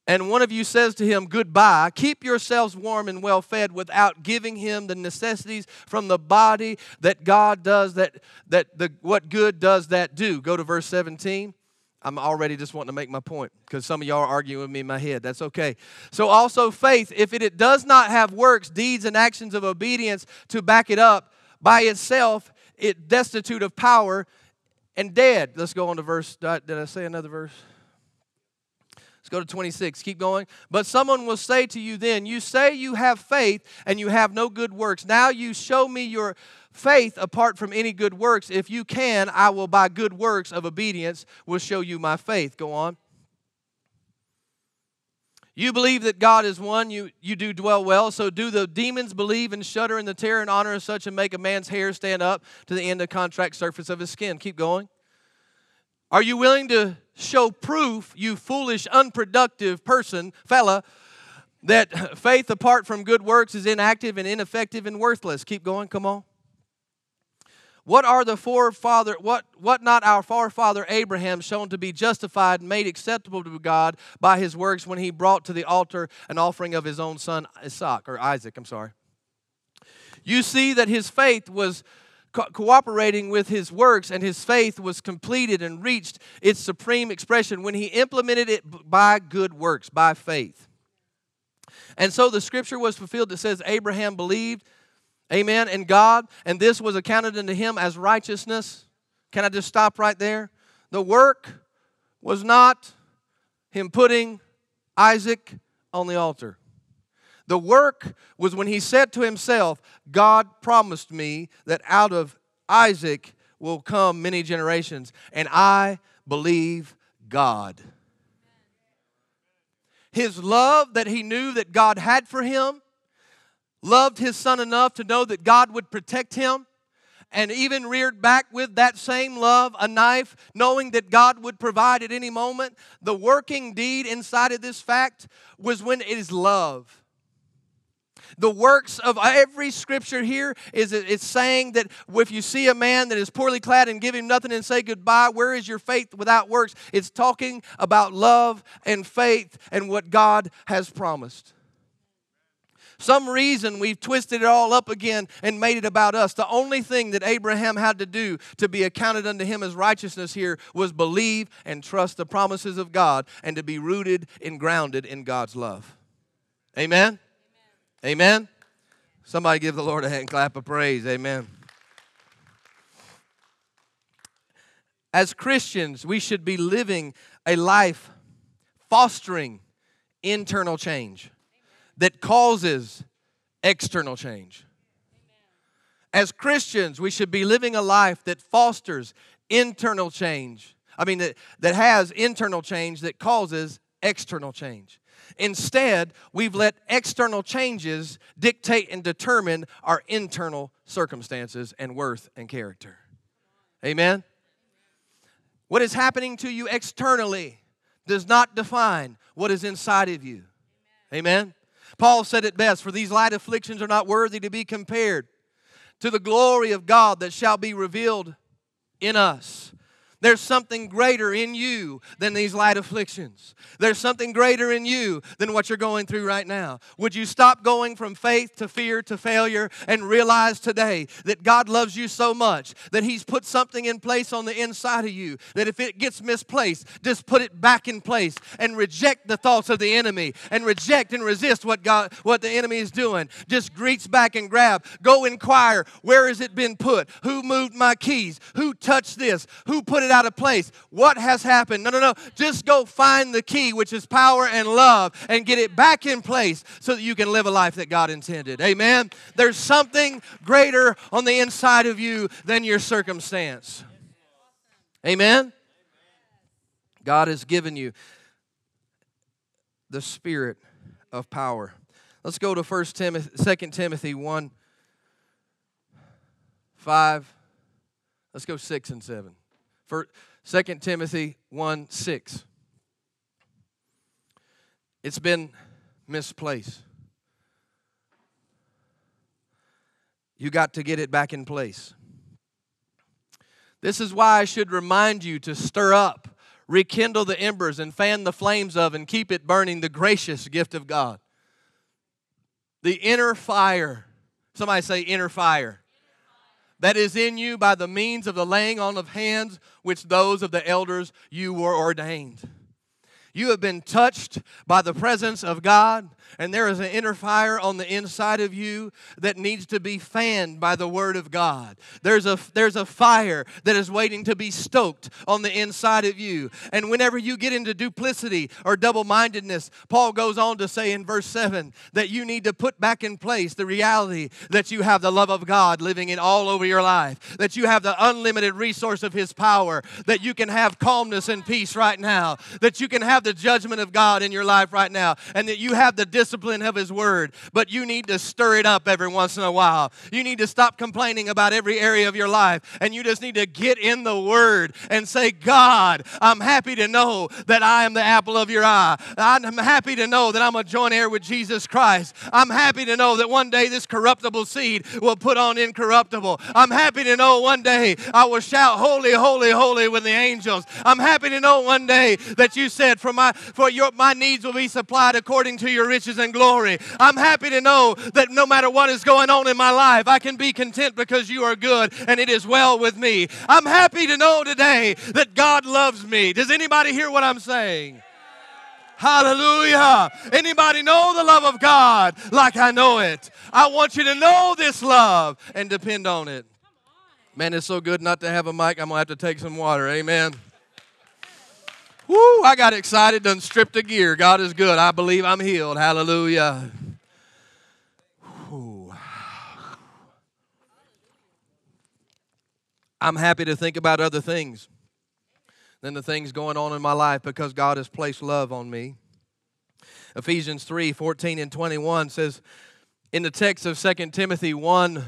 Speaker 2: and one of you says to him, Goodbye, keep yourselves warm and well fed without giving him the necessities from the body that God does, that, that the, what good does that do? Go to verse 17. I'm already just wanting to make my point because some of y'all are arguing with me in my head. That's okay. So, also faith, if it, it does not have works, deeds, and actions of obedience to back it up, by itself, it destitute of power and dead. Let's go on to verse. Did I say another verse? Let's go to 26. Keep going. But someone will say to you then, You say you have faith and you have no good works. Now you show me your faith apart from any good works. If you can, I will by good works of obedience will show you my faith. Go on. You believe that God is one, you, you do dwell well. So do the demons believe and shudder in the terror and honor of such and make a man's hair stand up to the end of contract surface of his skin. Keep going. Are you willing to show proof, you foolish, unproductive person, fella, that faith apart from good works is inactive and ineffective and worthless? Keep going, come on. What are the forefather what what not our forefather Abraham shown to be justified and made acceptable to God by his works when he brought to the altar an offering of his own son Isaac or Isaac, I'm sorry. You see that his faith was co- cooperating with his works, and his faith was completed and reached its supreme expression when he implemented it by good works, by faith. And so the scripture was fulfilled that says, Abraham believed, amen, in God, and this was accounted unto him as righteousness Can I just stop right there? The work was not him putting Isaac on the altar. The work was when he said to himself, God promised me that out of Isaac will come many generations, and I believe God. His love that he knew that God had for him, loved his son enough to know that God would protect him, and even reared back with that same love a knife, knowing that God would provide at any moment. The working deed inside of this fact was when it is love. The works of every scripture here is it's saying that if you see a man that is poorly clad and give him nothing and say goodbye, where is your faith without works? It's talking about love and faith and what God has promised some reason we've twisted it all up again and made it about us. The only thing that Abraham had to do to be accounted unto him as righteousness here was believe and trust the promises of God and to be rooted and grounded in God's love. Amen? Amen? Somebody give the Lord a hand clap of praise. Amen. As Christians, we should be living a life fostering internal change that causes external change. As Christians, we should be living a life that fosters internal change. I mean, that, that has internal change that causes external change. Instead, we've let external changes dictate and determine our internal circumstances and worth and character. Amen? What is happening to you externally does not define what is inside of you. Amen? Paul said it best For these light afflictions are not worthy to be compared to the glory of God that shall be revealed in us. There's something greater in you than these light afflictions. There's something greater in you than what you're going through right now. Would you stop going from faith to fear to failure and realize today that God loves you so much that He's put something in place on the inside of you that if it gets misplaced, just put it back in place and reject the thoughts of the enemy and reject and resist what God what the enemy is doing. Just reach back and grab. Go inquire, where has it been put? Who moved my keys? Who touched this? Who put it out of place. What has happened? No, no, no. Just go find the key, which is power and love, and get it back in place so that you can live a life that God intended. Amen. There's something greater on the inside of you than your circumstance. Amen. God has given you the spirit of power. Let's go to 1 Timothy, 2 Timothy 1 5. Let's go 6 and 7. For 2 Timothy 1 6. It's been misplaced. You got to get it back in place. This is why I should remind you to stir up, rekindle the embers, and fan the flames of, and keep it burning the gracious gift of God. The inner fire. Somebody say, inner fire that is in you by the means of the laying on of hands, which those of the elders you were ordained. You have been touched by the presence of God and there is an inner fire on the inside of you that needs to be fanned by the word of God. There's a there's a fire that is waiting to be stoked on the inside of you. And whenever you get into duplicity or double-mindedness, Paul goes on to say in verse 7 that you need to put back in place the reality that you have the love of God living in all over your life, that you have the unlimited resource of his power, that you can have calmness and peace right now, that you can have the judgment of God in your life right now, and that you have the discipline of His Word, but you need to stir it up every once in a while. You need to stop complaining about every area of your life, and you just need to get in the Word and say, God, I'm happy to know that I am the apple of your eye. I'm happy to know that I'm a joint heir with Jesus Christ. I'm happy to know that one day this corruptible seed will put on incorruptible. I'm happy to know one day I will shout, Holy, holy, holy with the angels. I'm happy to know one day that you said, For my for your my needs will be supplied according to your riches and glory. I'm happy to know that no matter what is going on in my life, I can be content because you are good and it is well with me. I'm happy to know today that God loves me. Does anybody hear what I'm saying? Hallelujah. Anybody know the love of God like I know it? I want you to know this love and depend on it. Man, it's so good not to have a mic. I'm going to have to take some water. Amen. Woo, I got excited, done stripped the gear. God is good. I believe I'm healed. Hallelujah. I'm happy to think about other things than the things going on in my life because God has placed love on me. Ephesians 3 14 and 21 says, in the text of 2 Timothy 1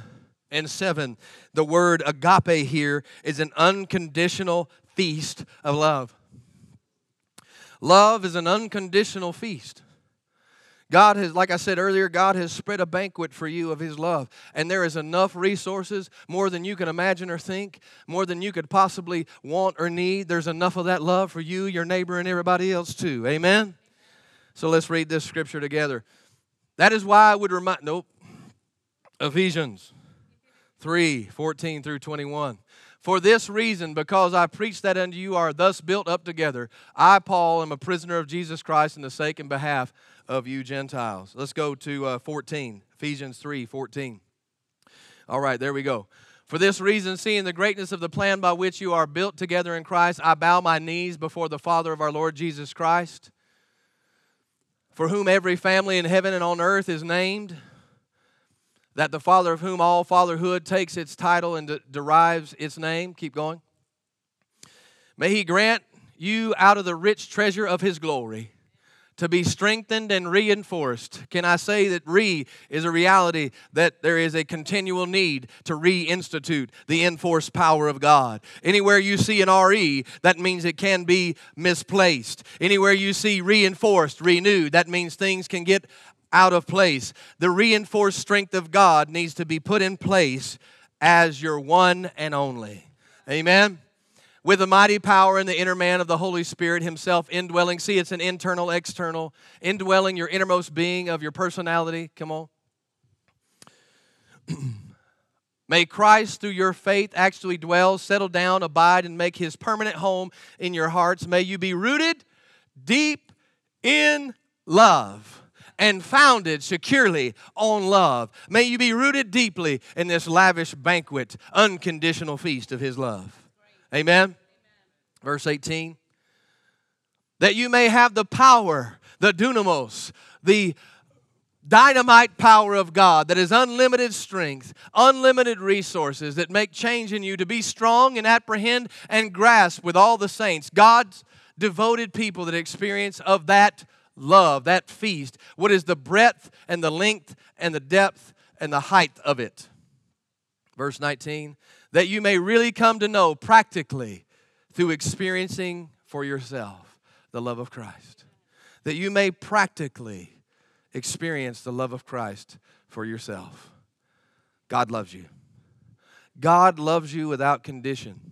Speaker 2: and 7, the word agape here is an unconditional feast of love. Love is an unconditional feast. God has, like I said earlier, God has spread a banquet for you of His love. And there is enough resources, more than you can imagine or think, more than you could possibly want or need. There's enough of that love for you, your neighbor, and everybody else too. Amen? So let's read this scripture together. That is why I would remind, nope, Ephesians 3 14 through 21. For this reason, because I preach that unto you are thus built up together, I, Paul, am a prisoner of Jesus Christ in the sake and behalf of you Gentiles. Let's go to uh, 14, Ephesians 3 14. All right, there we go. For this reason, seeing the greatness of the plan by which you are built together in Christ, I bow my knees before the Father of our Lord Jesus Christ for whom every family in heaven and on earth is named, that the Father of whom all fatherhood takes its title and de- derives its name. Keep going. May he grant you out of the rich treasure of his glory to be strengthened and reinforced. Can I say that re is a reality that there is a continual need to reinstitute the enforced power of God? Anywhere you see an re, that means it can be misplaced. Anywhere you see reinforced, renewed, that means things can get out of place. The reinforced strength of God needs to be put in place as your one and only. Amen with the mighty power in the inner man of the Holy Spirit Himself indwelling. See, it's an internal, external, indwelling your innermost being of your personality. Come on. May Christ, through your faith, actually dwell, settle down, abide, and make His permanent home in your hearts. May you be rooted deep in love and founded securely on love. May you be rooted deeply in this lavish banquet, unconditional feast of His love. Amen. Verse 18. That you may have the power, the dunamis, the dynamite power of God that is unlimited strength, unlimited resources that make change in you to be strong and apprehend and grasp with all the saints. God's devoted people that experience of that love, that feast. What is the breadth and the length and the depth and the height of it? Verse 19 that you may really come to know practically through experiencing for yourself the love of Christ. That you may practically experience the love of Christ for yourself. God loves you. God loves you without condition,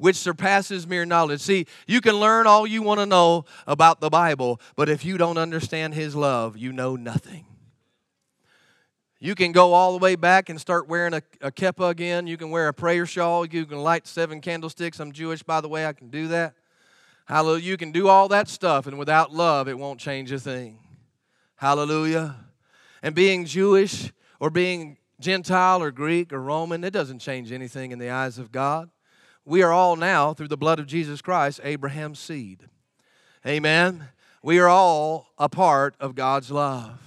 Speaker 2: which surpasses mere knowledge. See, you can learn all you want to know about the Bible, but if you don't understand His love, you know nothing. You can go all the way back and start wearing a, a kippah again. You can wear a prayer shawl. You can light seven candlesticks. I'm Jewish, by the way. I can do that. Hallelujah. You can do all that stuff, and without love, it won't change a thing. Hallelujah. And being Jewish or being Gentile or Greek or Roman, it doesn't change anything in the eyes of God. We are all now, through the blood of Jesus Christ, Abraham's seed. Amen. We are all a part of God's love.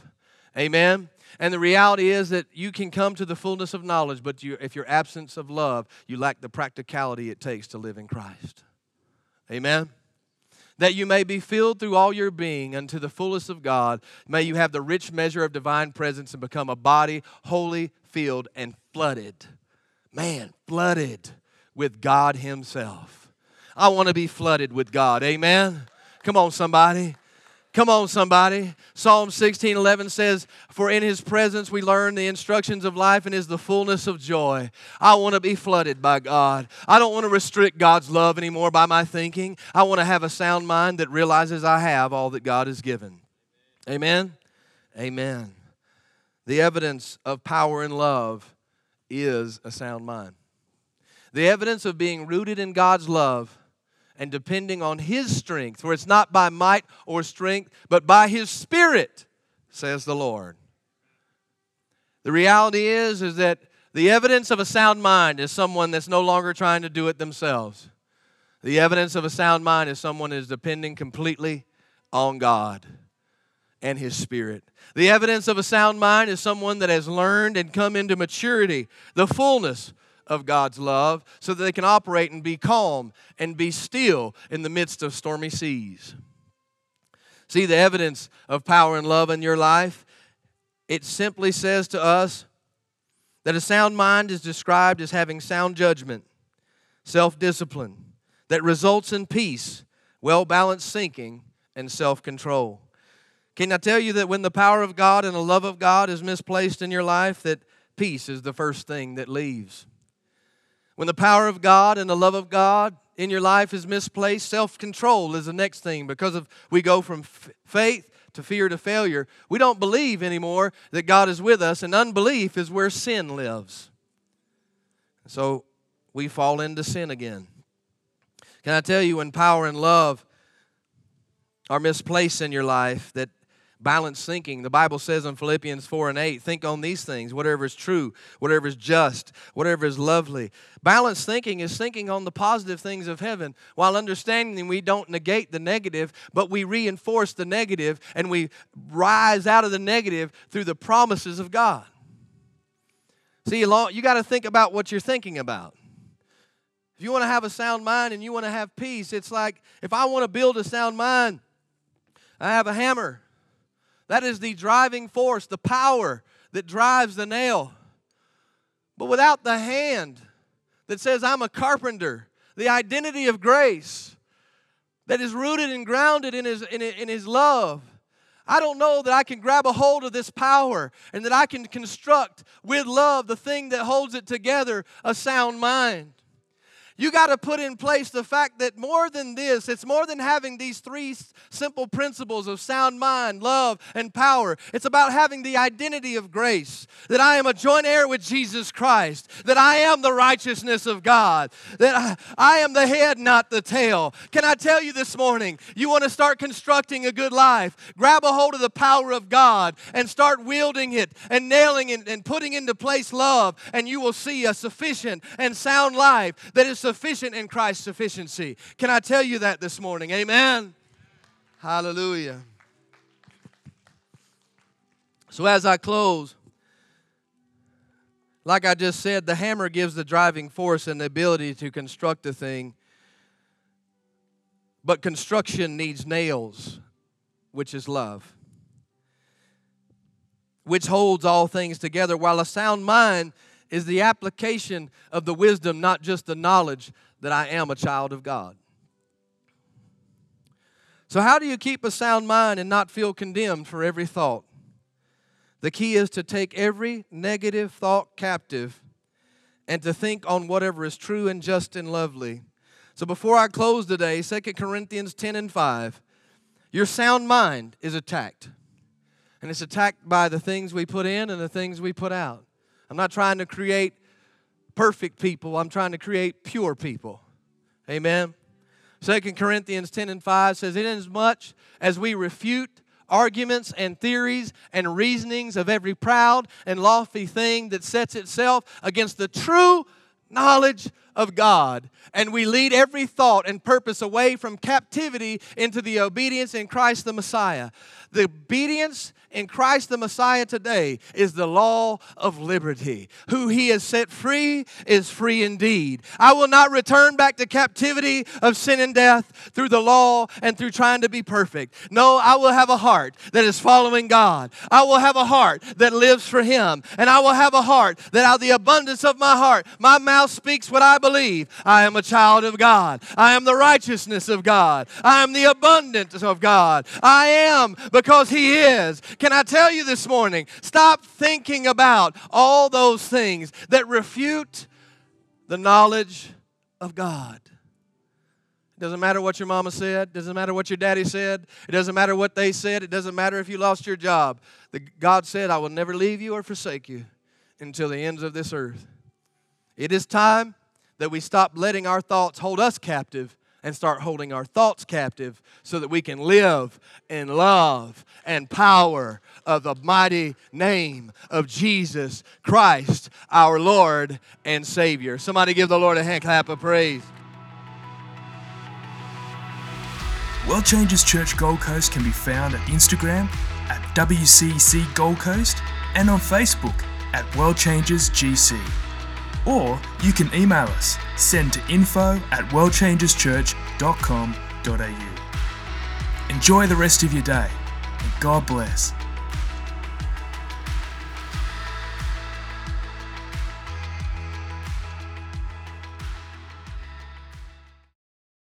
Speaker 2: Amen. And the reality is that you can come to the fullness of knowledge, but you, if you're absence of love, you lack the practicality it takes to live in Christ. Amen? That you may be filled through all your being unto the fullness of God. May you have the rich measure of divine presence and become a body holy, filled, and flooded. Man, flooded with God Himself. I want to be flooded with God. Amen? Come on, somebody. Come on, somebody. Psalm 16 11 says, For in his presence we learn the instructions of life and is the fullness of joy. I want to be flooded by God. I don't want to restrict God's love anymore by my thinking. I want to have a sound mind that realizes I have all that God has given. Amen? Amen. The evidence of power and love is a sound mind. The evidence of being rooted in God's love and depending on His strength, for it's not by might or strength, but by His Spirit, says the Lord. The reality is, is that The evidence of a sound mind is someone that's no longer trying to do it themselves. The evidence of a sound mind is someone is depending completely on God and His Spirit. The evidence of a sound mind is someone that has learned and come into maturity, the fullness of God's love, so that they can operate and be calm and be still in the midst of stormy seas. See the evidence of power and love in your life? It simply says to us that a sound mind is described as having sound judgment, self discipline, that results in peace, well balanced thinking, and self control. Can I tell you that when the power of God and the love of God is misplaced in your life, that peace is the first thing that leaves? When the power of God and the love of God in your life is misplaced, self control is the next thing because of we go from f- faith to fear to failure. We don't believe anymore that God is with us, and unbelief is where sin lives. So we fall into sin again. Can I tell you when power and love are misplaced in your life that balanced thinking. The Bible says in Philippians 4 and 8, think on these things, whatever is true, whatever is just, whatever is lovely. Balanced thinking is thinking on the positive things of heaven while understanding we don't negate the negative, but we reinforce the negative and we rise out of the negative through the promises of God. See, you got to think about what you're thinking about. If you want to have a sound mind and you want to have peace, it's like if I want to build a sound mind, I have a hammer. That is the driving force, the power that drives the nail. But without the hand that says, I'm a carpenter, the identity of grace that is rooted and grounded in his, in, in his love, I don't know that I can grab a hold of this power and that I can construct with love the thing that holds it together a sound mind. You got to put in place the fact that more than this, it's more than having these three simple principles of sound mind, love, and power. It's about having the identity of grace that I am a joint heir with Jesus Christ, that I am the righteousness of God, that I, I am the head, not the tail. Can I tell you this morning, you want to start constructing a good life? Grab a hold of the power of God and start wielding it and nailing it and putting into place love, and you will see a sufficient and sound life that is sufficient in Christ's sufficiency. Can I tell you that this morning? Amen. Hallelujah. So, as I close, like I just said, the hammer gives the driving force and the ability to construct a thing. But construction needs nails, which is love, which holds all things together, while a sound mind is the application of the wisdom, not just the knowledge that I am a child of God. So, how do you keep a sound mind and not feel condemned for every thought? The key is to take every negative thought captive and to think on whatever is true and just and lovely. So, before I close today, 2 Corinthians 10 and 5, your sound mind is attacked. And it's attacked by the things we put in and the things we put out. I'm not trying to create perfect people, I'm trying to create pure people. Amen. Second Corinthians 10 and 5 says, Inasmuch as we refute arguments and theories and reasonings of every proud and lofty thing that sets itself against the true knowledge of God. And we lead every thought and purpose away from captivity into the obedience in Christ the Messiah. The obedience in Christ the Messiah today is the law of liberty. Who he has set free is free indeed. I will not return back to captivity of sin and death through the law and through trying to be perfect. No, I will have a heart that is following God. I will have a heart that lives for him. And I will have a heart that out of the abundance of my heart, my mouth speaks what I believe. I am a child of God. I am the righteousness of God. I am the abundance of God. I am because he is. Can I tell you this morning? Stop thinking about all those things that refute the knowledge of God. It doesn't matter what your mama said. It doesn't matter what your daddy said. It doesn't matter what they said. It doesn't matter if you lost your job. The, God said, I will never leave you or forsake you until the ends of this earth. It is time that we stop letting our thoughts hold us captive and start holding our thoughts captive so that we can live in love and power of the mighty name of Jesus Christ, our Lord and Savior. Somebody give the Lord a hand clap of praise.
Speaker 1: World Changers Church Gold Coast can be found at Instagram at WCC Gold Coast and on Facebook at World Changers GC. Or you can email us, send to info at worldchangerschurch.com.au. Enjoy the rest of your day, and God bless.